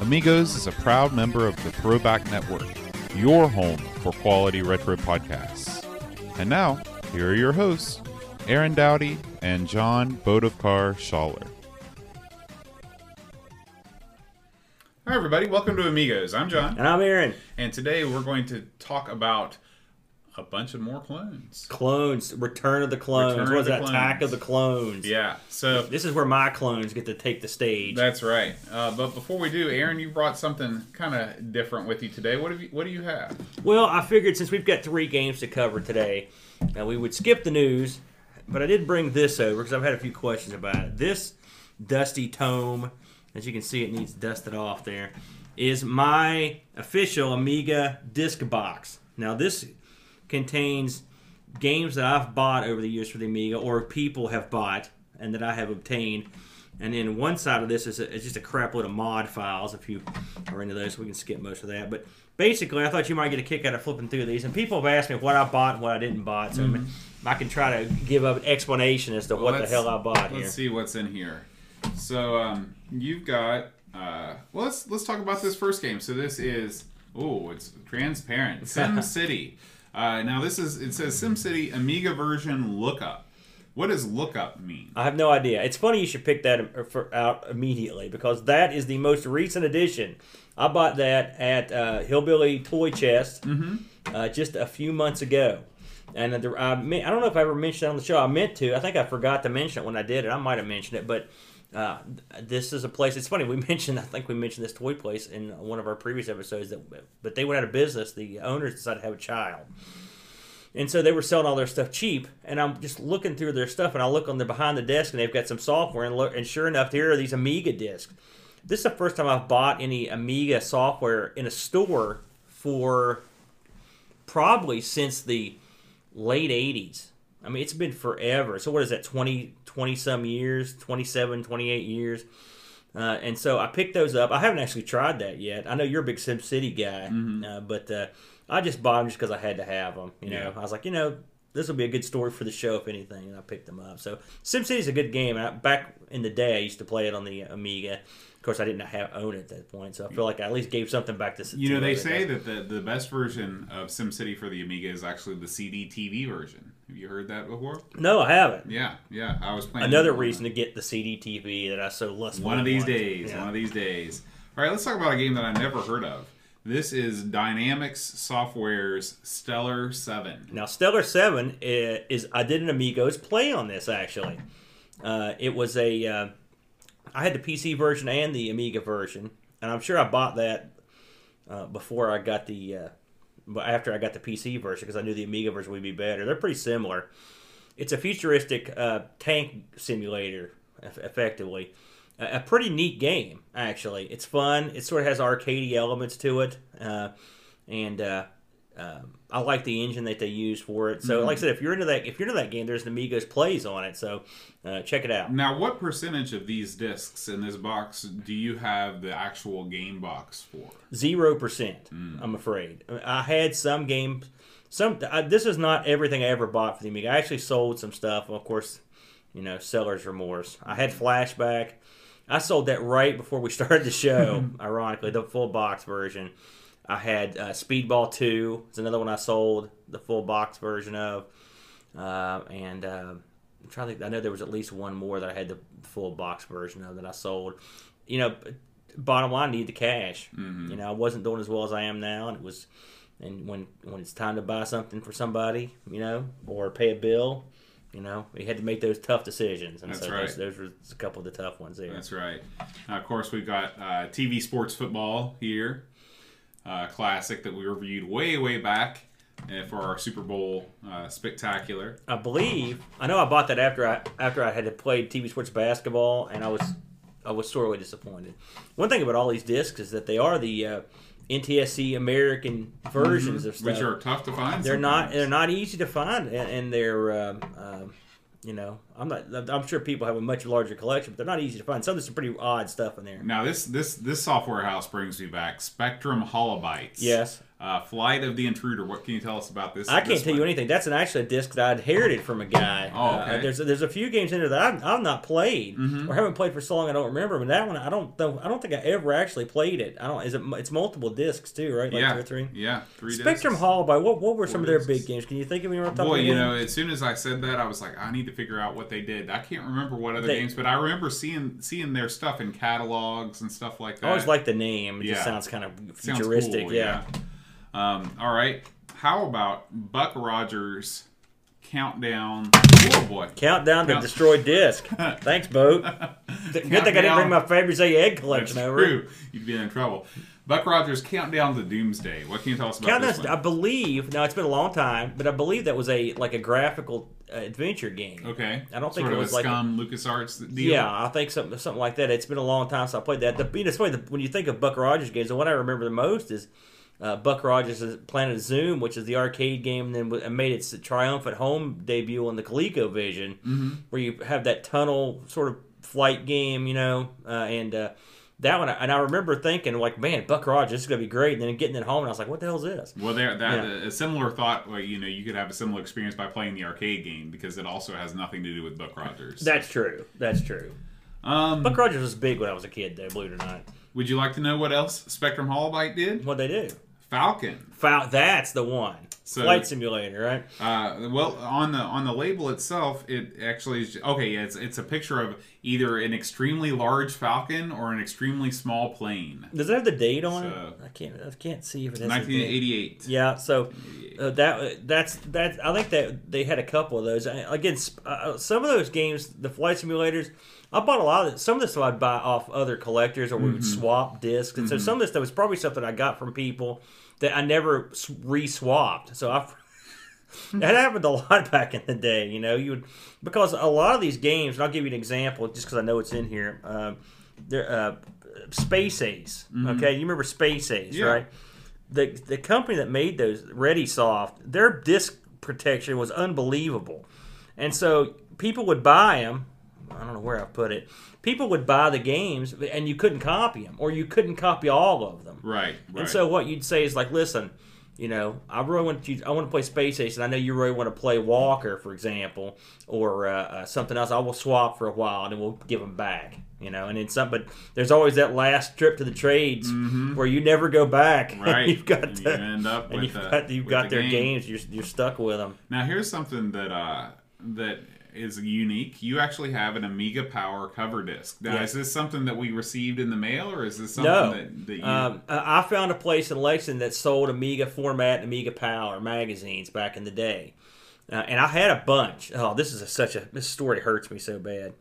Amigos is a proud member of the Throwback Network, your home for quality retro podcasts. And now, here are your hosts, Aaron Dowdy and John Bodovkar Schaller. Hi, everybody. Welcome to Amigos. I'm John. And I'm Aaron. And today we're going to talk about a bunch of more clones. Clones, Return of the Clones. Return what of is the that? Attack of the Clones. Yeah, so This is where my clones get to take the stage. that's right. Uh, but before we do, Aaron, you brought something kind of different with you today. What have you? What do you have? Well, I figured since we've got three games to cover today, uh, we would skip the news, but I did bring this over because I've had a few questions about it. This dusty tome, as you can see, it needs dusted off there, is my official Amiga disc box. Now, this contains games that I've bought over the years for the Amiga or people have bought and that I have obtained. And then one side of this is, a, is just a crap load of mod files. If you are into those, we can skip most of that. But basically, I thought you might get a kick out of flipping through these. And people have asked me what I bought and what I didn't buy. So I can try to give an explanation as to what the hell I bought here. Let's see what's in here. So um, you've got. Uh, well, let's let's talk about this first game. So this is. Oh, it's transparent. Sim City. Uh, now this is. It says SimCity Amiga version lookup. What does lookup mean? I have no idea. It's funny you should pick that uh, for, out immediately because that is the most recent edition. I bought that at uh, Hillbilly Toy Chest uh, just a few months ago. And I, I don't know if I ever mentioned it on the show. I meant to. I think I forgot to mention it when I did it. I might have mentioned it, but uh, this is a place. It's funny we mentioned. I think we mentioned this toy place in one of our previous episodes. That, but they went out of business. The owners decided to have a child, and so they were selling all their stuff cheap. And I'm just looking through their stuff, and I look on the behind the desk, and they've got some software. And, look, and sure enough, here are these Amiga discs. This is the first time I've bought any Amiga software in a store for probably since the late 80s. I mean, it's been forever. So, what is that, 20, 20 some years, 27, 28 years? Uh, and so I picked those up. I haven't actually tried that yet. I know you're a big Sim City guy, uh, but uh, I just bought them just because I had to have them. You know, Yeah. I was like, you know, this will be a good story for the show if anything, and I picked them up. So Sim City's a good game. I, back in the day, I used to play it on the Amiga. Of course, I didn't have own it at that point, so I feel like I at least gave something back to. You know, they say that the, the best version of SimCity for the Amiga is actually the CD TV version. Have you heard that before? No, I haven't. Yeah, yeah. I was playing Another reason to get the CD TV that I so lustfully One of these days. Yeah. One of these days. All right, let's talk about a game that I never heard of. This is Dynamix Software's Stellar Seven. Now, Stellar Seven is I did an Amigos play on this actually. Uh, it was a uh, I had the PC version and the Amiga version, and I'm sure I bought that uh, before I got the uh, but after I got the PC version because I knew the Amiga version would be better. They're pretty similar. It's a futuristic uh, tank simulator, effectively. A, a pretty neat game, actually. It's fun. It sort of has arcadey elements to it, uh, and uh, um, I like the engine that they use for it. So, like I said, if you're into that, if you're into that game, there's an Amigos plays on it. So, uh, check it out. Now, what percentage of these discs in this box do you have the actual game box for? Zero percent. I'm afraid. I had some games. Some. I, this is not everything I ever bought for the Amiga. I actually sold some stuff. Of course, you know, seller's remorse. I had flashback. I sold that right before we started the show. ironically, the full box version. I had uh, Speedball Two. It's another one I sold the full box version of. Uh, and uh, I'm trying to think. I know there was at least one more that I had the full box version of that I sold. You know, bottom line, need the cash. You know, I wasn't doing as well as I am now, and it was. And when when it's time to buy something for somebody, you know, or pay a bill, you know, we had to make those tough decisions. And That's so right. those, those were a couple of the tough ones there. That's right. Now, of course, we've got uh, TV Sports Football here, uh, classic that we reviewed way, way back uh, for our Super Bowl uh, spectacular. I believe I know I bought that after I after I had played TV sports basketball, and I was I was sorely disappointed. One thing about all these discs is that they are the uh, NTSC American versions of stuff. Mm-hmm. which are tough to find. they're not they're not easy to find, and, and they're um, um, you know I'm not I'm sure people have a much larger collection, but they're not easy to find. Some there's some pretty odd stuff in there. Now this this this software house brings me back. Spectrum Holobytes. Yes. Uh, Flight of the Intruder. What can you tell us about this? I can't this tell you anything. That's an actually a disc that I inherited from a guy. Oh, okay. Uh, there's there's a few games in there that I've, I've not played Mm-hmm. or haven't played for so long I don't remember. But that one I don't. I don't think I ever actually played it. I don't. Is it? It's multiple discs too, right? Like yeah, two or three. yeah, three. Spectrum discs. Holobyte. What what were some of their discs. big games? Can you think of any? Boy, you know, as soon as I said that, I was like, I need to figure out what they did. I can't remember what other They- games, but I remember seeing seeing their stuff in catalogs and stuff like that. I always like the name. It just sounds kind of futuristic. cool, yeah. Um, all right. How about Buck Rogers countdown? Oh boy. Countdown to destroyed disc. Thanks, Boat. Good thing I didn't bring my Fabergé egg That's collection over. true. You'd be in trouble. Buck Rogers countdown to Doomsday. What can you tell us about Countdown. this I believe. Now it's been a long time, but I believe that was a like a graphical uh, adventure game. Okay. I don't think sort it was like a- SCUMM LucasArts deal. Yeah, I think something something like that. It's been a long time since I played that. The, you know, it's funny the, when you think of Buck Rogers games. The one I remember the most is uh, Buck Rogers' Planet of Zoom, which is the arcade game, and then w- made its triumphant home debut on the ColecoVision, mm-hmm. where you have that tunnel sort of flight game, you know, uh, and uh, that one. And I remember thinking, like, man, Buck Rogers, this is gonna be great. And then getting it home, and I was like, what the hell is this? Well, there that Yeah. a similar thought. Like, you know, you could have a similar experience by playing the arcade game because it also has nothing to do with Buck Rogers. That's true. That's true. um, Buck Rogers was big when I was a kid, though. Believe it or not. would you like to know what else Spectrum Holobyte did? What they do? Falcon. Foul, that's the one. So- Flight simulator, right? Uh, well, on the on the label itself, it actually is okay. Yeah, it's it's a picture of either an extremely large falcon or an extremely small plane. Does it have the date on So- it? I can't. I can't see if it has. 1988. Yeah. So uh, that that's that. I think that they had a couple of those. I- Again, sp- uh, some of those games, the flight simulators. I bought a lot of it. Some of this I'd buy off other collectors, or we Mm-hmm. would swap discs. And so some of this stuff was probably something I got from people that I never re-swapped. So I. that happened a lot back in the day, you know. You would because a lot of these games, and I'll give you an example just because I know it's in here. Um, they're uh, Space Ace. Okay, you remember Space Ace, Mm-hmm. Yeah. right? The the company that made those, ReadySoft, their disc protection was unbelievable, and so people would buy them. I don't know where I put it. People would buy the games, and you couldn't copy them, or you couldn't copy all of them. Right. Right. And so what you'd say is like, listen, you know, I really want you. I want to play Space Ace, and I know you really want to play Walker, for example, or uh, uh, something else. I will swap for a while, and then we'll give them back. You know, and then some. But there's always that last trip to the trades where you never go back. Mm-hmm. right. you've got And to, you end up and with you've the- got you've got the their game. games. You're you're stuck with them. Now here's something that uh, that is unique. You actually have an Amiga Power cover disc. Now, Yeah. is this something that we received in the mail, or is this something No, that, that you? um, I found a place in Lexington that sold Amiga format and Amiga Power magazines back in the day, uh, and I had a bunch. Oh, this is a, such a this story hurts me so bad.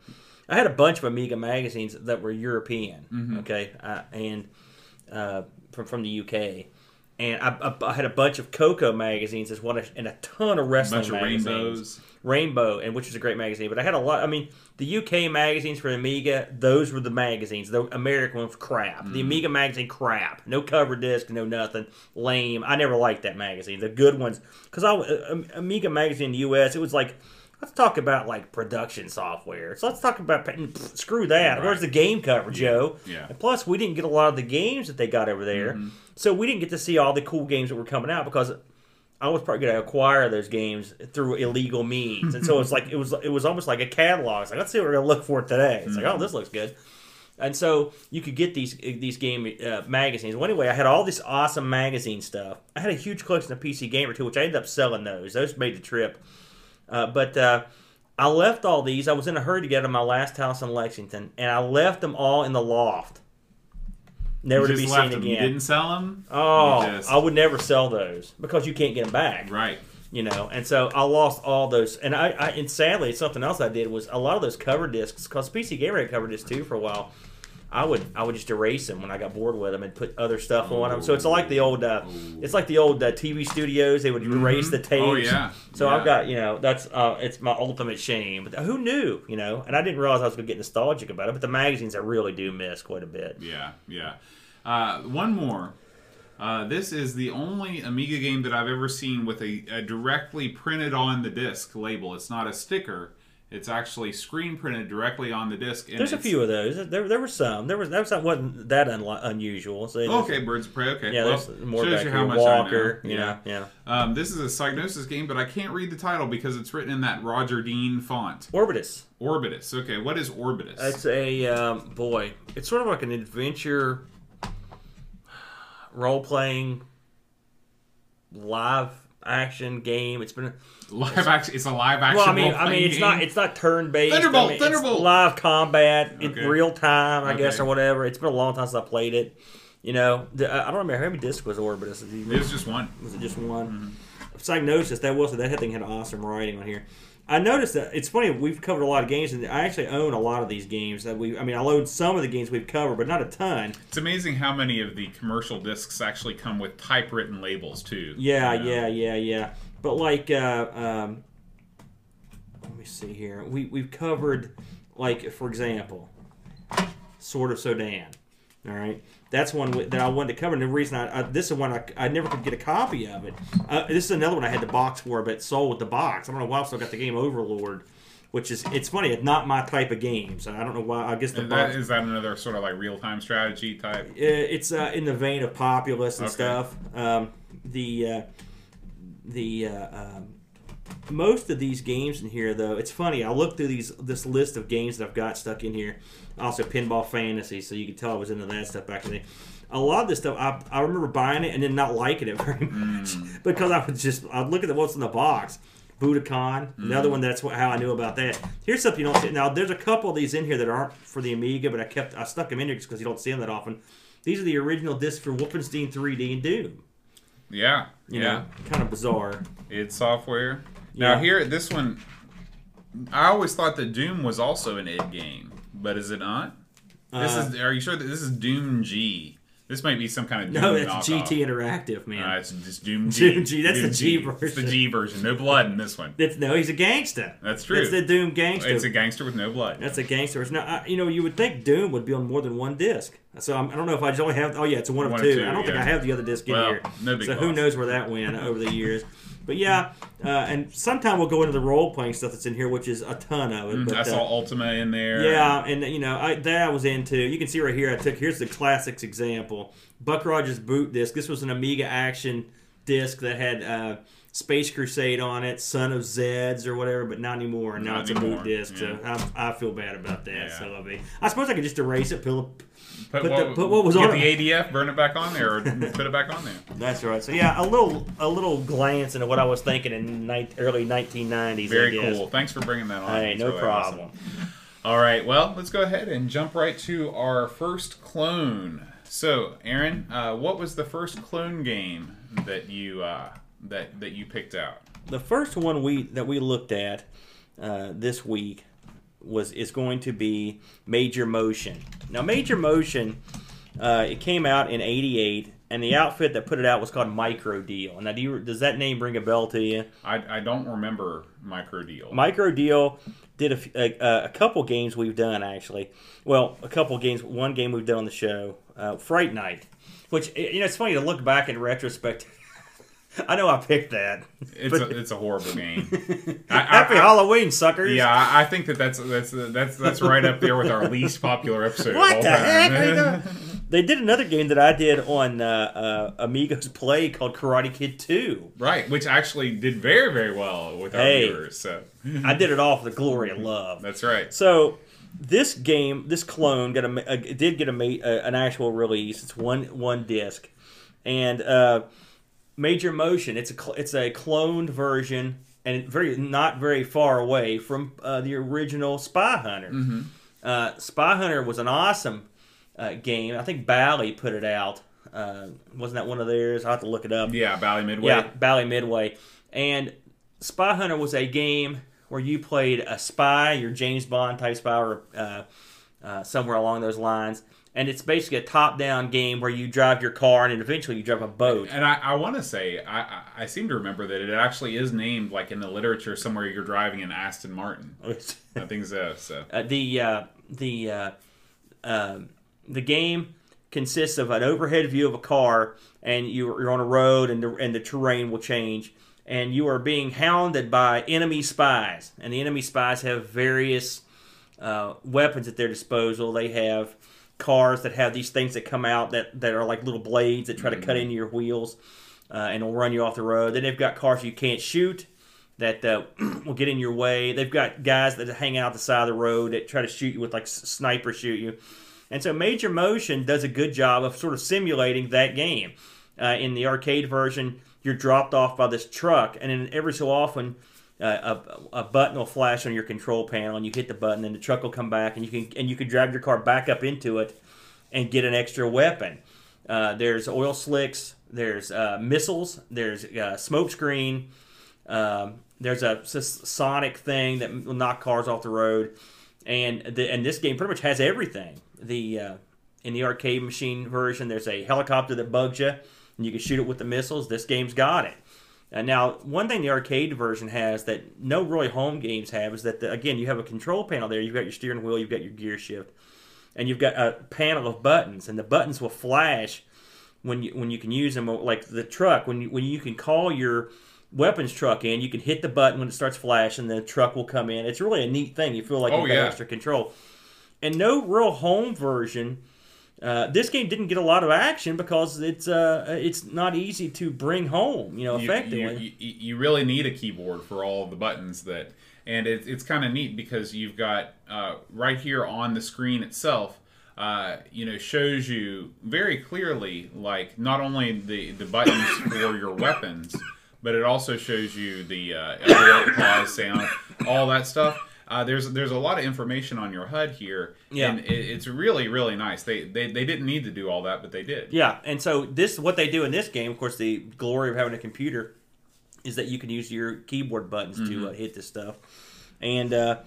I had a bunch of Amiga magazines that were European, Mm-hmm. okay, uh, and uh, from from the UK. And I, I, I had a bunch of Coco magazines as well, and a ton of wrestling bunch of magazines. rainbows. Rainbow, and which is a great magazine. But I had a lot. I mean, the UK magazines for Amiga, those were the magazines. The American ones, crap. Mm-hmm. The Amiga magazine, crap. No cover disc, no nothing. Lame. I never liked that magazine. The good ones, because I uh, Amiga magazine in the US, it was like. Let's talk about like production software. So let's talk about pff, screw that. Right. Where's the game cover, Joe? Yeah. And plus, we didn't get a lot of the games that they got over there, Mm-hmm. so we didn't get to see all the cool games that were coming out because I was probably going to acquire those games through illegal means, and so it's like it was it was almost like a catalog. It's like let's see what we're going to look for today. It's like oh this looks good, and so you could get these these game uh, magazines. Well, anyway, I had all this awesome magazine stuff. I had a huge collection of PC Gamer too, which I ended up selling those. Those made the trip, uh, but. Uh, I left all these. I was in a hurry to get them my last house in Lexington, and I left them all in the loft, never you to be seen them. You again. didn't sell them. Oh, just- I would never sell those because you can't get them back. right. You know, and so I lost all those. And I, I and sadly, something else I did was a lot of those cover discs because PC Gamer had cover discs too for a while. I would I would just erase them when I got bored with them and put other stuff on them. So it's like the old uh, it's like the old uh, TV studios. They would erase the tapes. Oh, yeah. So Yeah. I've got you know that's uh, it's my ultimate shame. But who knew? You know, and I didn't realize I was going to get nostalgic about it. But the magazines I really do miss quite a bit. Yeah. Yeah. Uh, one more. Uh, this is the only Amiga game that I've ever seen with a, a directly printed on the disc label. It's not a sticker. It's actually screen printed directly on the disc. There's a few of those. There, there were some. There was that was, wasn't that unli- unusual. So Okay, Birds of Prey. Okay, Yeah, well, there's more shows back you how much Walker. I know. You know, yeah. Um, this is a Psygnosis game, but I can't read the title because it's written in that Roger Dean font. Orbitus. Orbitus. Okay, what is Orbitus? It's a um, boy. It's sort of like an adventure role playing live action game. It's been a, live action. It's a live action. well, I mean, I mean, it's game. not it's not turn based. Thunderbolt, I mean, Thunderbolt! It's live combat in real time, I guess, or whatever. It's been a long time since I played it. You know, the, I don't remember how many discs was Orbitus. Do you It was just one. Was it just one? Mm-hmm. Psygnosis, that was that thing had awesome writing on here. I noticed that it's funny. We've covered a lot of games, and I actually own a lot of these games. That we, I mean, I own some of the games we've covered, but not a ton. It's amazing how many of the commercial discs actually come with typewritten labels too. Yeah, You know? yeah, yeah, yeah. But like, uh, um, let me see here. We we've covered, like, for example, Sword of Sodan. All right, that's one that I wanted to cover. And the reason I, I this is one I, I never could get a copy of it. Uh, this is another one I had the box for, but sold with the box. I don't know why I still got the game Overlord, which is it's funny. It's not my type of game, so I don't know why. I guess the Is that, box. is that another sort of like real time strategy type? Uh, it's uh, in the vein of populous and Okay. stuff. Um, the uh, the uh, um, most of these games in here, though, it's funny. I looked through these this list of games that I've got stuck in here. Also, Pinball Fantasy, so you can tell I was into that stuff back in the day. A lot of this stuff, I, I remember buying it and then not liking it very much mm. because I was just I'd look at the what's in the box. Budokan, another mm. one. That's what, how I knew about that. Here's something you don't see. Now, there's a couple of these in here that aren't for the Amiga, but I kept I stuck them in here just because you don't see them that often. These are the original discs for Wolfenstein 3D and Doom. Yeah, You yeah. know, kind of bizarre. It's Software. Now Yeah. here, this one, I always thought that Doom was also an id game, but is it not? This Uh, is. Are you sure that this is Doom G? This might be some kind of Doom No, that's knockoff. GT Interactive, man. Uh, it's just Doom G. Doom G, that's the G It's the version. G version. No blood in this one. That's no, he's a gangster. That's true. It's the Doom gangster. It's a gangster with no blood. That's a gangster. Now, I, you know, you would think Doom would be on more than one disc. So I'm, I don't know if I just only have. Oh yeah, it's a one of One of two. two, I don't think. I have the other disc in here. no big so who knows where that went over the years. But yeah, uh, and sometime we'll go into the role playing stuff that's in here, which is a ton of it. But, Mm, I saw uh, Ultima in there. Yeah, and you know I, that I was into. You can see right here. I took here's the classics example. Buck Rogers boot disc. This was an Amiga action disc that had uh, Space Crusade on it, Son of Zeds or whatever, but not anymore. And now Not it's a boot disc. So. I, I feel bad about that. Yeah. So I mean, I suppose I could just erase it. Pull Put, Put what, the- put what was get on the ADF, burn it back on there, or put it back on there. That's right. So yeah, a little a little glance into what I was thinking in ni- early 1990s. I Very cool. Thanks for bringing that on. Hey, It's no really awesome. problem. All right, well, let's go ahead and jump right to our first clone. So, Aaron, uh, what was the first clone game that you uh, that that you picked out? the first one we that we looked at uh, this week was is going to be Major Motion. Now, Major Motion, uh, it came out in '88, and the outfit that put it out was called Micro Deal. Now, do you, does that name ring a bell to you? I, I don't remember Micro Deal. Micro Deal did a couple games we've done actually. Well, a couple games. One game we've done on the show, uh, Fright Night, which you know it's funny to look back in retrospect. I know I picked that. it's a, it's a horrible game. I- Happy I- Halloween, suckers! Yeah, I I think that that's that's that's that's right up there with our least popular episode. What the heck? are you doing? They did another game that I did on uh, uh, Amigos Play called Karate Kid 2. right, which actually did very very well with our Hey. viewers. So I did it all for the glory of love. that's right. So this game, this clone, got a, uh, did get a, uh, an actual release. It's one one disc, and uh, Major Motion. It's a cl- it's a cloned version, and very not very far away from uh, the original Spy Hunter. Uh, Spy Hunter was an awesome uh, game. I think Bally put it out. Uh, wasn't that one of theirs? I have to look it up. Yeah, Bally Midway. Yeah, Bally Midway. And Spy Hunter was a game where you played a spy, your James Bond type spy, or uh, uh, somewhere along those lines. And it's basically a top-down game where you drive your car and then eventually you drive a boat. And I, I want to say, I, I- seem to remember that it actually is named, like in the literature, somewhere you're driving an Aston Martin. I think so. So uh, the uh, the uh, um the game consists of an overhead view of a car, and you're, you're on a road, and the, and the terrain will change, and you are being hounded by enemy spies, and the enemy spies have various uh, weapons at their disposal. They have cars that have these things that come out that, that are like little blades that try to cut into your wheels uh, and will run you off the road. Then they've got cars you can't shoot that uh, will get in your way. They've got guys that hang out the side of the road that try to shoot you with like sniper shoot you. And so Major Motion does a good job of sort of simulating that game. Uh, in the arcade version, you're dropped off by this truck, and then every so often, a, a button will flash on your control panel, and you hit the button, and the truck will come back, and you can and you can drive your car back up into it, and get an extra weapon. Uh, there's oil slicks, there's uh, missiles, there's uh, smoke screen, um, there's a sonic thing that will knock cars off the road, and the, and this game pretty much has everything. The uh, in the arcade machine version, there's a helicopter that bugs you, and you can shoot it with the missiles. This game's got it. And now, one thing the arcade version has that no really home games have is that the, again you have a control panel there. You've got your steering wheel, you've got your gear shift, and you've got a panel of buttons, and the buttons will flash when you when you can use them. Like the truck, when you, when you can call your weapons truck in, you can hit the button when it starts flashing, the truck will come in. It's really a neat thing. You feel like Oh, you've got yeah. extra control. And no real home version. Uh, this game didn't get a lot of action because it's uh, it's not easy to bring home, you know, you, effectively. you, you, really need a keyboard for all of the buttons that and it, it's kind of neat because you've got uh, right here on the screen itself uh, you know shows you very clearly like not only the the buttons for your weapons but it also shows you the uh, pause sound all that stuff uh, there's there's a lot of information on your HUD here, Yeah. and it, it's really really nice. They, they they didn't need to do all that, but they did. Yeah, and so this what they do in this game. Of course, the glory of having a computer is that you can use your keyboard buttons to Mm-hmm. uh, hit this stuff, and uh,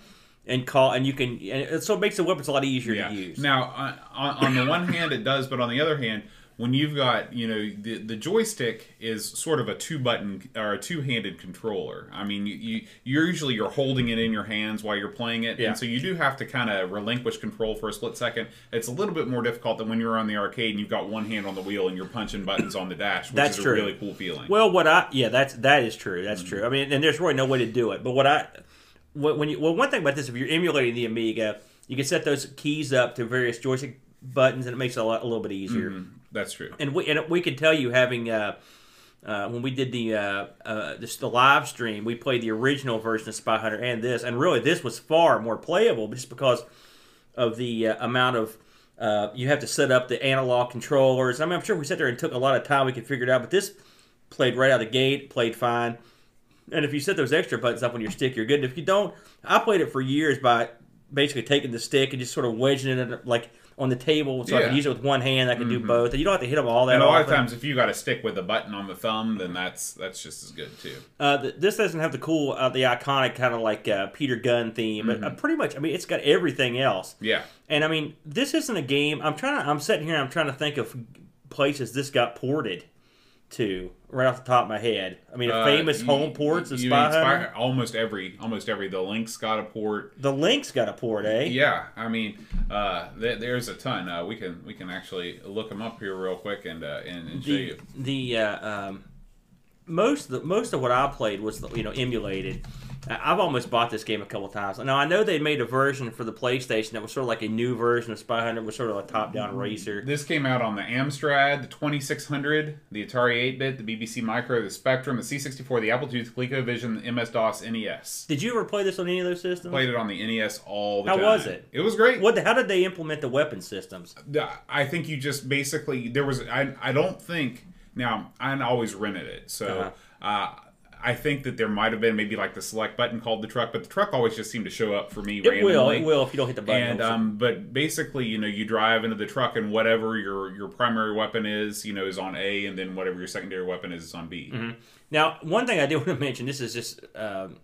and call, and you can. And it- so it makes the weapons a lot easier Yeah. to use. Now, on, on on the one hand, it does, but on the other hand, when you've got you know the the joystick is sort of a two button or a two handed controller. I mean, you, you you're usually you're holding it in your hands while you're playing it, Yeah. and so you do have to kind of relinquish control for a split second. It's a little bit more difficult than when you're on the arcade and you've got one hand on the wheel and you're punching buttons on the dash, which That's is true. a really cool feeling. Well, what I yeah, that's that is true. Mm-hmm. That's true. I mean, and there's really no way to do it. But what I when when you well, one thing about this, if you're emulating the Amiga, you can set those keys up to various joystick buttons, and it makes it a, lot, a little bit easier. Mm-hmm. That's true. and we and we can tell you having uh, uh, when we did the uh, uh, this, the live stream, we played the original version of Spy Hunter and this, and really this was far more playable just because of the uh, amount of uh, you have to set up the analog controllers. I mean, I'm sure we sat there and took a lot of time we could figure it out, but this played right out of the gate, played fine. And if you set those extra buttons up on your stick, you're good. And if you don't, I played it for years by basically taking the stick and just sort of wedging it like on the table so I could use it with one hand. I could do both. And you don't have to hit them all that And a lot of often. times, if you got to stick with a button on the thumb, then that's that's just as good too. Uh, th- this doesn't have the cool, uh, the iconic kind of like uh, Peter Gunn theme, but uh, pretty much, I mean, it's got everything else. Yeah. And I mean, this isn't a game. I'm trying to. I'm sitting here. I'm trying to think of places this got ported to right off the top of my head. I mean, Uh, famous you- home ports of Spy Hunter. almost every, almost every. The Lynx's got a port. The Lynx's got a port, eh? Yeah, I mean, uh, th- there's a ton. Uh, we can we can actually look them up here real quick and uh, and, and show the you. the uh, um, most of the, most of what I played was you know emulated. I've almost bought this game a couple times. Now I know they made a version for the PlayStation that was sort of like a new version of Spy Hunter, was sort of a top-down racer. This came out on the Amstrad, the 2600, the Atari 8-bit, the BBC Micro, the Spectrum, the C64, the Apple II, the ColecoVision, the MS-DOS, NES. Did you ever play this on any of those systems? Played it on the NES all the How time. How was it? It was great. What? How did they implement the weapon systems? I think you just basically there was I I don't think now I always rented it so Uh-huh. uh I think that there might have been maybe like the select button called the truck, but the truck always just seemed to show up for me It randomly. will. It will if you don't hit the button. And um, but basically, you know, you drive into the truck, and whatever your your primary weapon is, you know, is on A, and then whatever your secondary weapon is, is on B. Mm-hmm. Now, one thing I do want to mention, this is just um,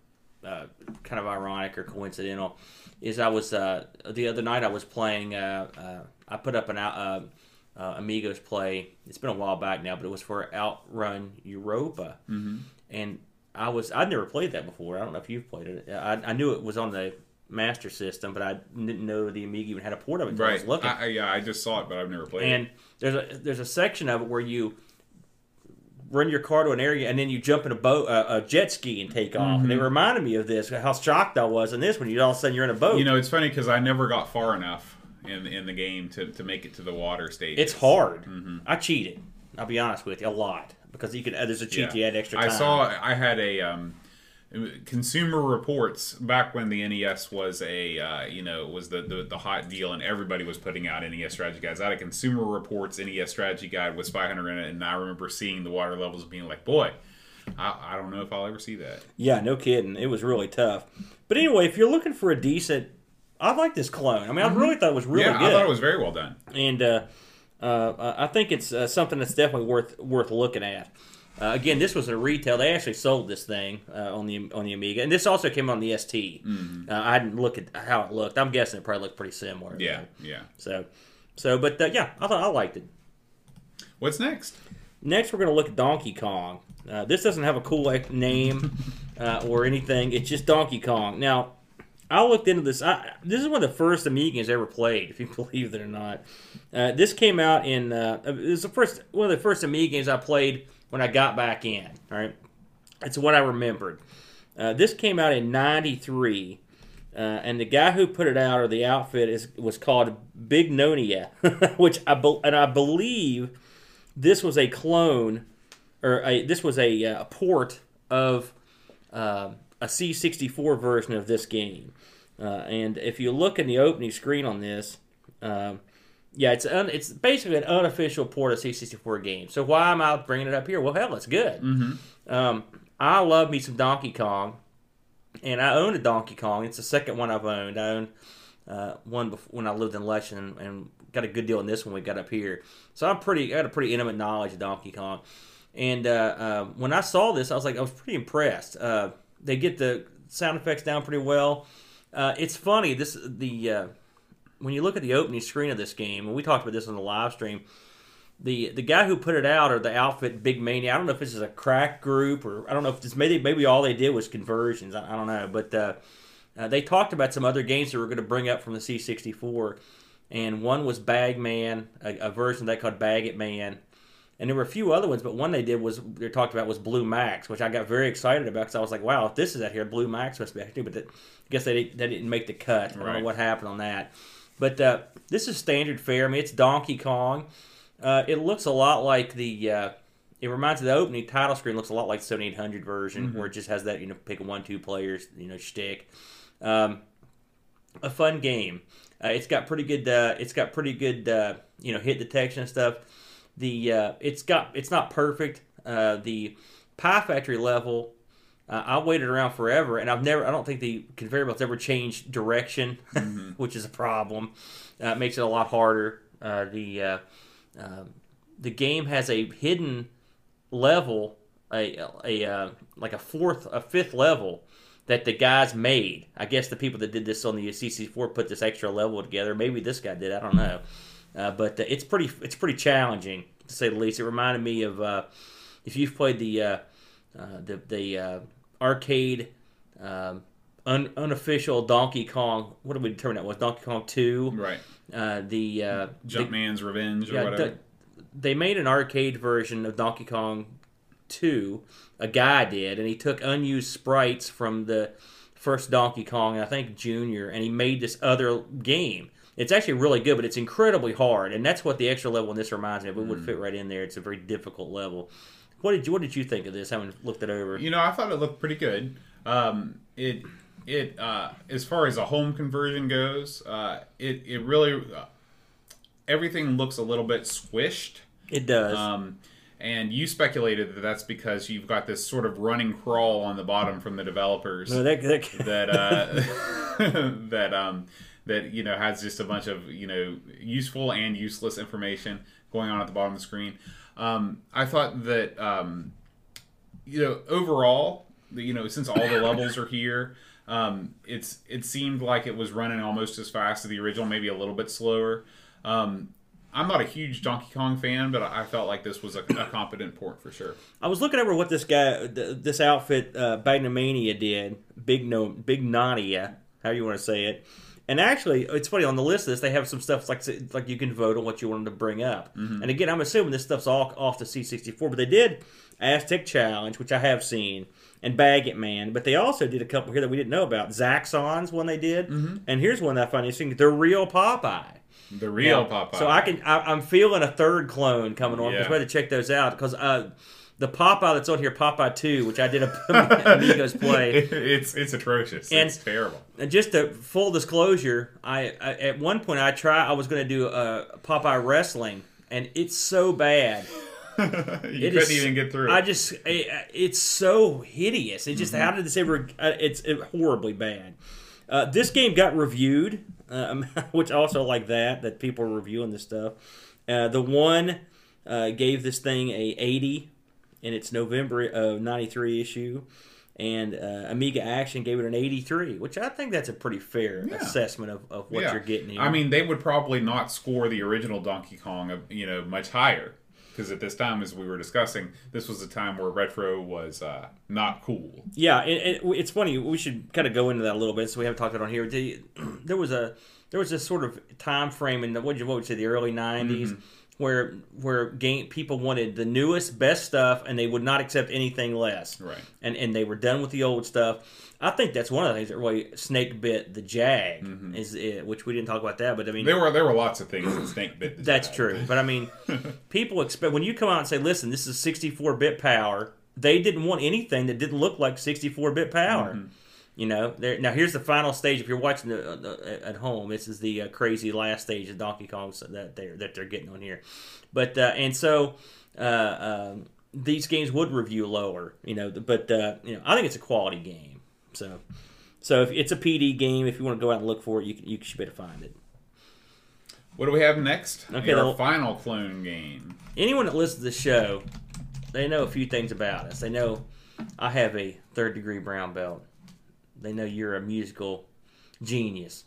uh, kind of ironic or coincidental, is I was uh, the other night I was playing. Uh, uh, I put up an out- uh, uh, Amigos play. It's been a while back now, but it was for Outrun Europa, mm-hmm. and I was I'd never played that before. I don't know if you've played it. I, I knew it was on the Master System, but I didn't know the Amiga even had a port of it. until I Right. was looking. I, yeah, I just saw it, but I've never played and it. And there's a there's a section of it where you run your car to an area and then you jump in a boat a, a jet ski and take off and it mm-hmm. reminded me of this how shocked i was in this when you all of a sudden you're in a boat You know, it's funny because I never got far enough in in the game to, to make it to the water stage. it's hard mm-hmm. i cheated i'll be honest with you a lot because you can uh, there's a cheat Yeah. you add extra time I saw. I had a um, Consumer Reports back when the NES was a uh, you know was the, the the hot deal and everybody was putting out NES strategy guides. I had a Consumer Reports NES strategy guide with 500 in it, and I remember seeing the water levels and being like, boy. I, I don't know if I'll ever see that. yeah no kidding it was really tough but anyway if you're looking for a decent i like this clone i mean i really thought it was really yeah, good I thought it was very well done. and uh, uh, I think it's uh, something that's definitely worth worth looking at. Uh, again, this was a retail. They actually sold this thing uh, on the on the Amiga, and this also came on the ST. Uh, I didn't look at how it looked. I'm guessing it probably looked pretty similar. Yeah, yeah. So, so, but uh, yeah, I thought I liked it. What's next? Next, we're going to look at Donkey Kong. Uh, this doesn't have a cool name uh, or anything. It's just Donkey Kong. Now, I looked into this. I, this is one of the first Amigans ever played, if you believe it or not. Uh, this came out in. Uh, it was the first one of the first Amiga games I played when I got back in. All right, it's what I remembered. Uh, this came out in '93. Uh, and the guy who put it out, or the outfit, is was called Big Nonia, which I be, and I believe this was a clone, or a, this was a, uh, port of uh, a C64 version of this game. Uh, and if you look in the opening screen on this, um, yeah, it's un, it's basically an unofficial port of C64 game. So why am I bringing it up here? Well, hell, it's good. Um, I love me some Donkey Kong, and I own a Donkey Kong. It's the second one I've owned. I owned uh, one before, when I lived in Lexington, and got a good deal on this one we got up here. So I'm pretty, I got a pretty intimate knowledge of Donkey Kong. And uh, uh, when I saw this, I was like, I was pretty impressed. They get the sound effects down pretty well. Uh, it's funny this the uh, when you look at the opening screen of this game, and we talked about this on the live stream. The the guy who put it out or the outfit Big Mania, I don't know if this is a crack group or I don't know if this maybe maybe all they did was conversions. I, I don't know, but uh, uh, they talked about some other games that were going to bring up from the C64, and one was Bagman, a, a version that called Bag It Man, and there were a few other ones, but one they did was they talked about was Blue Max, which I got very excited about because I was like, wow, if this is out here, Blue Max must be out here. But that, I guess they didn't, they didn't make the cut. I don't know what happened on that. But uh, this is standard fare. I mean, it's Donkey Kong. Uh, it looks a lot like the. Uh, it reminds me the opening title screen looks a lot like the 7800 version, where it just has that you know pick one two players you know shtick. Um, a fun game. Uh, it's got pretty good. Uh, it's got pretty good. Uh, you know, hit detection and stuff. The uh, it's got it's not perfect. Uh, the Pie Factory level. Uh, I waited around forever, and I've never. I don't think the conveyor belts ever changed direction, which is a problem. Uh, it makes it a lot harder. Uh, the uh, um, the game has a hidden level, a a uh, like a fourth, a fifth level that the guys made. I guess the people that did this on the C64 put this extra level together. Maybe this guy did. I don't know. Uh, but uh, it's pretty it's pretty challenging to say the least. It reminded me of uh, if you've played the uh, uh, the the uh, arcade um, un, unofficial Donkey Kong. What did we determine that was Donkey Kong Two? Right. Uh, the uh, the- Jumpman's Revenge or yeah, whatever. th- they made an arcade version of Donkey Kong 2. A guy did, and he took unused sprites from the first Donkey Kong, I think Junior, and he made this other game. It's actually really good, but it's incredibly hard, and that's what the extra level in this reminds me of. It Hmm. would fit right in there. It's a very difficult level. What did you What did you think of this? Having looked it over, You know, I thought it looked pretty good. Um, it it uh, as far as a home conversion goes, uh, it it really uh, everything looks a little bit squished. it does. Um, and you speculated that that's because you've got this sort of running crawl on the bottom from the developers no, that, that, that uh, that um, that you know has just a bunch of you know useful and useless information going on at the bottom of the screen. Um, I thought that um, you know overall, you know, since all the levels are here, um, it's it seemed like it was running almost as fast as the original, maybe a little bit slower. Um, I'm not a huge Donkey Kong fan, but I I felt like this was a, a competent port for sure. I was looking over what this guy, th- this outfit, uh, Bagnamania did. Big no, Big Nadia, how you want to say it. And actually, it's funny on the list of this they have some stuff like like you can vote on what you want them to bring up. Mm-hmm. And again, I'm assuming this stuff's all off the C64, but they did Aztec Challenge, which I have seen, and Bag It Man. But they also did a couple here that we didn't know about. Zaxxon's one they did, Mm-hmm. and here's one that I find interesting: the real Popeye. The real Now, Popeye. So I can I, I'm feeling a third clone coming on because Yeah. we had to check those out because uh, the Popeye that's on here, Popeye Two, which I did a Amigos play. it's it's atrocious. And- it's terrible. And just a full disclosure, I, I at one point I try I was going to do a Popeye wrestling, and it's so bad. you It couldn't is- even get through. I just it, it's so hideous. It just how did this ever? Uh, it's it, horribly bad. Uh, this game got reviewed, um, which I also like that that people are reviewing this stuff. Uh, the one uh, gave this thing a 80 in its November of '93 issue, and uh, Amiga Action gave it an 83, which I think that's a pretty fair Yeah. assessment of, of what Yeah. you're getting here. I mean, they would probably not score the original Donkey Kong, uh, you know, much higher because at this time, as we were discussing, this was a time where retro was uh, not cool. Yeah, it, it, it's funny. We should kind of go into that a little bit, so we haven't talked about it on here. The, there was a there was this sort of time frame in the what you what would you say the early '90s where where game people wanted the newest, best stuff, and they would not accept anything less. Right. And and they were done with the old stuff. I think that's one of the things that really snake bit the Jag is it, which we didn't talk about that, but I mean There were there were lots of things that Snake bit. the that's Jag. true. But I mean, people expect when you come out and say, "Listen, this is 64-bit power." They didn't want anything that didn't look like 64-bit power. Mm-hmm. You know. There, now here's the final stage. If you're watching the, uh, the, at home, this is the uh, crazy last stage of Donkey Kong that they're that they're getting on here. But uh, and so. Uh, um, these games would review lower, you know, but uh, you know, I think it's a quality game. So, so if it's a PD game, if you want to go out and look for it, you can, you should be able to find it. What do we have next? Okay, Our final clone game. anyone that listens to the show, they know a few things about us. They know I have a third degree brown belt. They know you're a musical genius.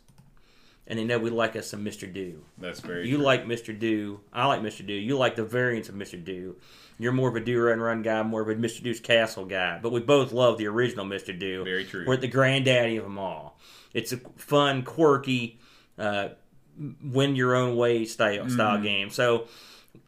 And they know we like us some Mr. Do. That's very. You true. like Mr. Do. I like Mr. Do. You like the variants of Mr. Do. You're more of a Do Run Run guy, more of a Mr. Do's Castle guy. But we both love the original Mr. Do. Very true. We're the granddaddy of them all. It's a fun, quirky, uh, win your own way style style Mm-hmm. game. So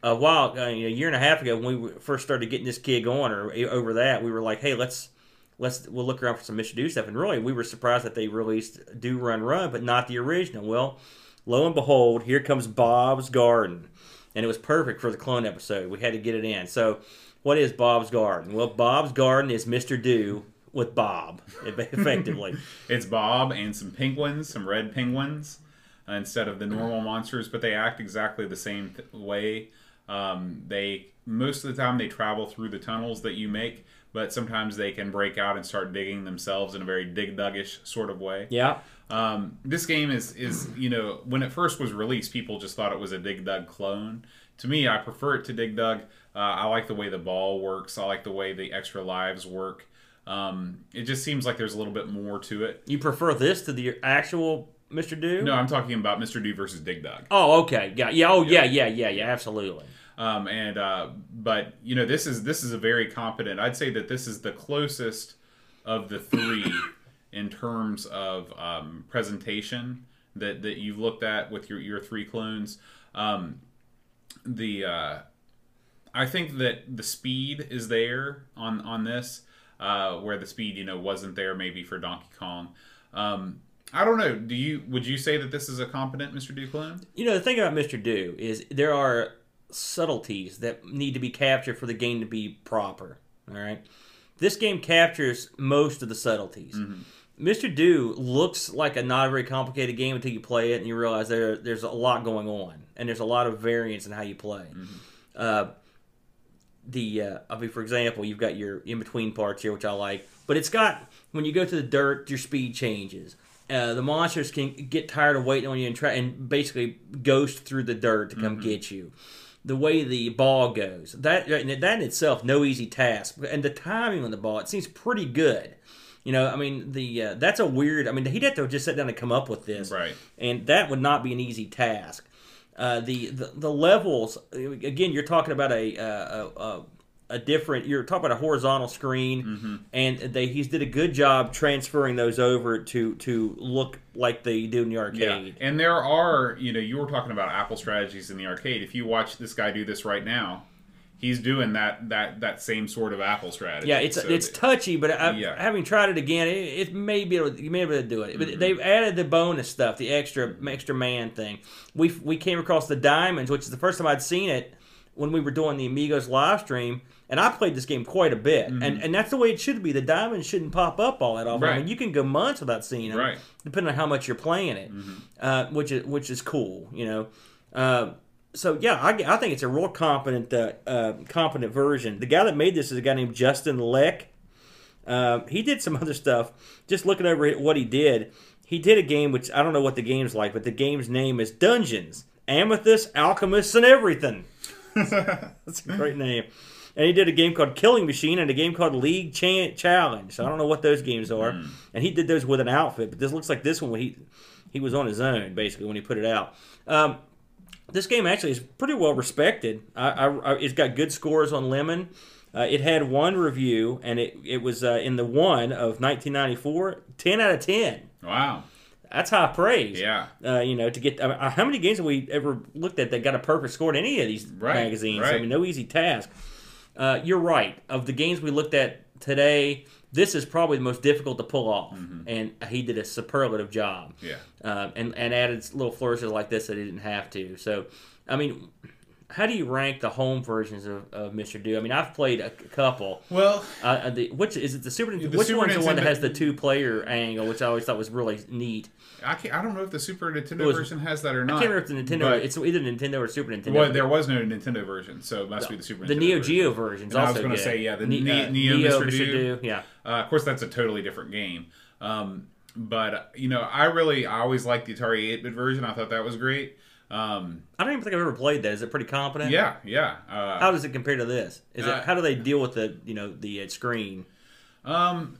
a while, uh, a year and a half ago, when we first started getting this kid going, or over that, we were like, hey, let's let's we'll look around for some Mr. Do stuff. And really, we were surprised that they released Do Run Run, but not the original. Well, lo and behold, here comes Bob's Garden, and it was perfect for the clone episode. We had to get it in. So, what is Bob's Garden? Well, Bob's Garden is Mr. Do with Bob, effectively. It's Bob and some penguins, some red penguins, uh, instead of the normal monsters, but they act exactly the same th- way. Um, they most of the time they travel through the tunnels that you make, but sometimes they can break out and start digging themselves in a very dig duggish sort of way. yeah. Um, this game is is you know when it first was released, people just thought it was a Dig Dug clone. To me, I prefer it to Dig Dug. Uh, I like the way the ball works. I like the way the extra lives work. Um, it just seems like there's a little bit more to it. You prefer this to the actual Mr. Do? No, I'm talking about Mr. Do versus Dig Dug. Oh, okay. Yeah. Yeah. Oh, yeah. Yeah. Yeah. Yeah. Absolutely. Um, and uh, but you know this is this is a very competent. I'd say that this is the closest of the three in terms of um, presentation that that you've looked at with your your three clones. Um, the uh, I think that the speed is there on on this, uh, where the speed you know wasn't there maybe for Donkey Kong. Um, I don't know. Do you would you say that this is a competent Mr. Do clone? You know, the thing about Mr. Do is there are subtleties that need to be captured for the game to be proper. All right. This game captures most of the subtleties. Mr. Do looks like a not very complicated game until you play it and you realize there there's a lot going on and there's a lot of variance in how you play. Uh, the uh, I mean, for example, you've got your in between parts here, which I like, but it's got when you go to the dirt, your speed changes. Uh, the monsters can get tired of waiting on you and try and basically ghost through the dirt to come get you. The way the ball goes, that that in itself, no easy task, and the timing on the ball, it seems pretty good. You know, I mean, the uh, that's a weird. I mean, he'd have to just sit down and come up with this, Right. and that would not be an easy task. Uh, the, the the levels again, you're talking about a, uh, a, a a different. You're talking about a horizontal screen, Mm-hmm. and they he's did a good job transferring those over to to look like they do in the arcade. And there are, you know, you were talking about Apple strategies in the arcade. If you watch this guy do this right now, he's doing that that that same sort of Apple strategy. Yeah, it's So it's touchy, but I, Yeah. having tried it again, it, it may be able, you may be able to do it. Mm-hmm. But they've added the bonus stuff, the extra extra man thing. We we came across the diamonds, which is the first time I'd seen it when we were doing the Amigos live stream, and I played this game quite a bit, and and that's the way it should be. The diamonds shouldn't pop up all that often. I Mm-hmm. Mean, you can go months without seeing them, Right. Mm-hmm. depending on how much you're playing it, uh, which is which is cool, you know. Uh, so yeah, I, I think it's a real competent uh, uh, competent version. The guy that made this is a guy named Justin Leck. Um, he did some other stuff. Just looking over at what he did, he did a game which I don't know what the game's like, but the game's name is Dungeons, Amethyst, Alchemists, and Everything. That's a great name. And he did a game called Killing Machine and a game called League Cha- Challenge. So I don't know what those games are. And he did those with an outfit, but this looks like this one when he he was on his own basically when he put it out. Um, this game actually is pretty well respected. I, I, I, it's got good scores on Lemon. Uh, it had one review, and it, it was uh, in the one of 1994, 10 out of 10. wow. That's high praise. Yeah. Uh, you know, to get I mean, how many games have we ever looked at that got a perfect score in any of these Right, magazines? I mean, no easy task. Uh, you're right. Of the games we looked at today, this is probably the most difficult to pull off, and he did a superlative job. Mm-hmm. Yeah. Um, and and added little flourishes like this that he didn't have to. So, I mean, how do you rank the home versions of, of Mr. Do? I mean, I've played a couple. Well, Uh, the, which is it? The Super Nintendo? Which Super one's the one that has the two-player angle, which I always thought was really neat. I can't, I don't know if the Super Nintendo was- version has that or not. I can't remember if the Nintendo. it's either Nintendo or Super Nintendo. well, there was no Nintendo version, so it must be the Super Nintendo. the Nintendo Neo Geo version. Geo version's And I was gonna say, yeah, the Ne- uh, Neo Mr. Do. Yeah, Uh, of course, that's a totally different game. Um, but uh, you know, I really, I always liked the Atari 8-bit version. I thought that was great. Um, I don't even think I've ever played that. Is it pretty competent? yeah, yeah. Uh, How does it compare to this? Is Uh, it how do they deal with the you know the uh, screen? Um,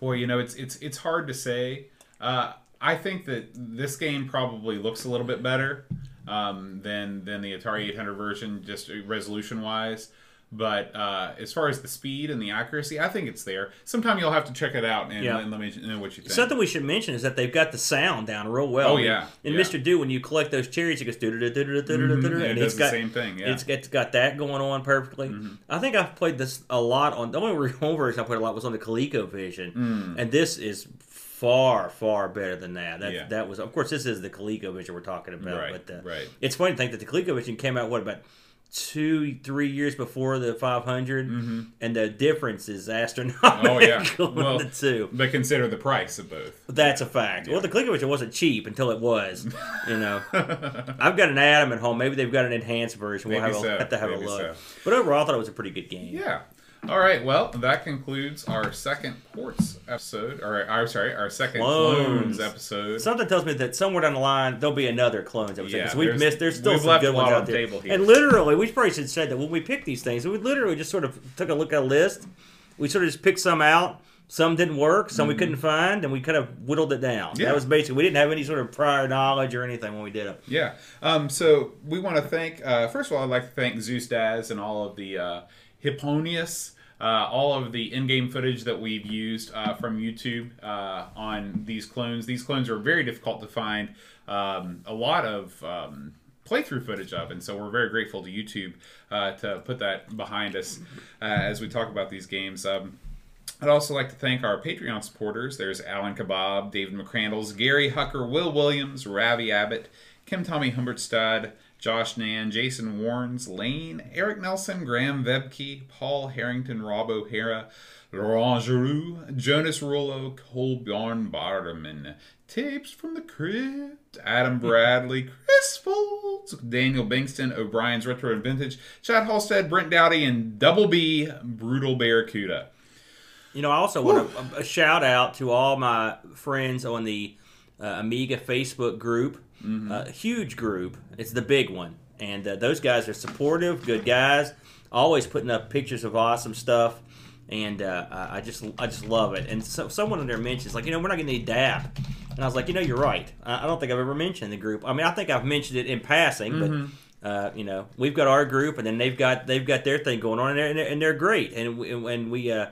boy, you know, it's it's it's hard to say. Uh, I think that this game probably looks a little bit better um, than than the Atari 800 version, just resolution wise. But uh, as far as the speed and the accuracy, I think it's there. Sometime you'll have to check it out and, Yeah. and let me know what you think. Something we should mention is that they've got the sound down real well. Oh, yeah, In yeah. Mr. Do, when you collect those cherries, it goes do do do do do do and it and does it's the got same thing, yeah. Mm-hmm. It's it's got that going on perfectly. I think I've played this a lot on the only home version I played a lot was on the ColecoVision, and this is far far better than that. That Mm. Yeah. that was of course this is the ColecoVision we're talking about, Right, but uh, right. it's funny to think that the ColecoVision came out what about two three years before the 500 and the difference is astronomical Mm-hmm. Oh yeah, well, the two but consider the price of both. that's a fact. Well, the ColecoVision wasn't cheap until it was. You know, I've got an Atom at home. Maybe they've got an enhanced version. We'll have, a, so. have to have Maybe a look. so. But overall, I thought it was a pretty good game. Yeah. All right. Well, that concludes our second ports episode, or I'm sorry, our second Clones. clones, episode. Something tells me that somewhere down the line there'll be another clones episode. Yeah, because we've missed. There's still some good ones lot out there. table here. And literally, we probably should say that when we pick these things, we literally just sort of took a look at a list. We sort of just picked some out. Some didn't work. Some we couldn't find, and we kind of whittled it down. Mm-hmm. Yeah. That was basically. We didn't have any sort of prior knowledge or anything when we did it. Yeah. Um, so we want to thank, uh, first of all, I'd like to thank Zeus Daz and all of the uh, Hipponius, uh, all of the in game footage that we've used uh, from YouTube uh, on these clones. These clones are very difficult to find. Um, a lot of. Um, playthrough footage of and so we're very grateful to youtube uh, to put that behind us uh, as we talk about these games um, I'd also like to thank our Patreon supporters. There's Alan Kebab, David McCrandles, Gary Hucker, Will Williams, Ravi Abbott, Kim Tommy Humbertstad, Josh Nan, Jason Warrens, Lane, Eric Nelson, Graham Vebke, Paul Harrington, Rob O'Hara, Laurent Giroux, Jonas Rullo, Colbjorn Barderman, Tapes from the Crypt, Adam Bradley, Chris Foltz, Daniel Bingston, O'Brien's Retro and Vintage, Chad Halstead, Brent Dowdy, and Double B, Brutal Barracuda. You know, I also want a, a shout out to all my friends on the uh, Amiga Facebook group. Uh, huge group. It's the big one, and uh, those guys are supportive, good guys. Always putting up pictures of awesome stuff, and uh, I I just I just love it. And so, someone in there mentions like, you know, we're not going to need DAP, and I was like, you know, you're right. I, I don't think I've ever mentioned the group. I mean, I think I've mentioned it in passing, but. Uh, you know, we've got our group, and then they've got they've got their thing going on, and they're, and they're, and they're great. And we, and we uh,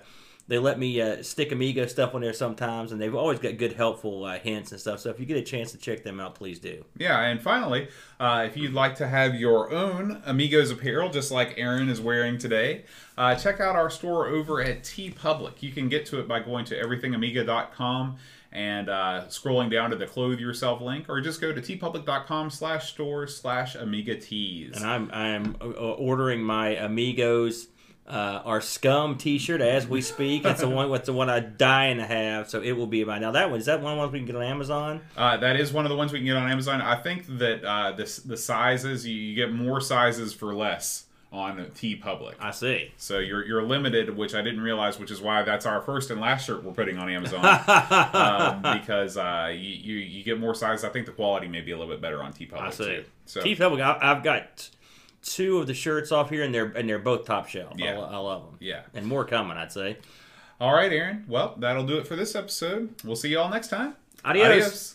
they let me uh, stick Amiga stuff on there sometimes, and they've always got good, helpful uh, hints and stuff. So if you get a chance to check them out, please do. Yeah, and finally, uh, if you'd like to have your own Amigos apparel, just like Aaron is wearing today, uh, check out our store over at TeePublic. You can get to it by going to everythingamiga.com and uh, scrolling down to the clothe yourself link or just go to teepublic.com slash store slash amiga tees And I'm I'm uh, ordering my Amigos. Uh, our SCUMM T-shirt as we speak. It's the one. What's the one I dying to have? So it will be by now. That one is that one of the ones we can get on Amazon. uh, that is one of the ones we can get on amazon i think that uh, this, the sizes you, you get more sizes for less on TeePublic. I see. So you're you're limited, which I didn't realize, which is why that's our first and last shirt we're putting on Amazon um, because uh, you, you you get more size. I think the quality may be a little bit better on TeePublic. I see. Too. So TeePublic. I've got two of the shirts off here, and they're and they're both top shelf. Yeah. I, I love them. yeah. and more coming. I'd say. All right, Aaron. Well, that'll do it for this episode. We'll see you all next time. Adios.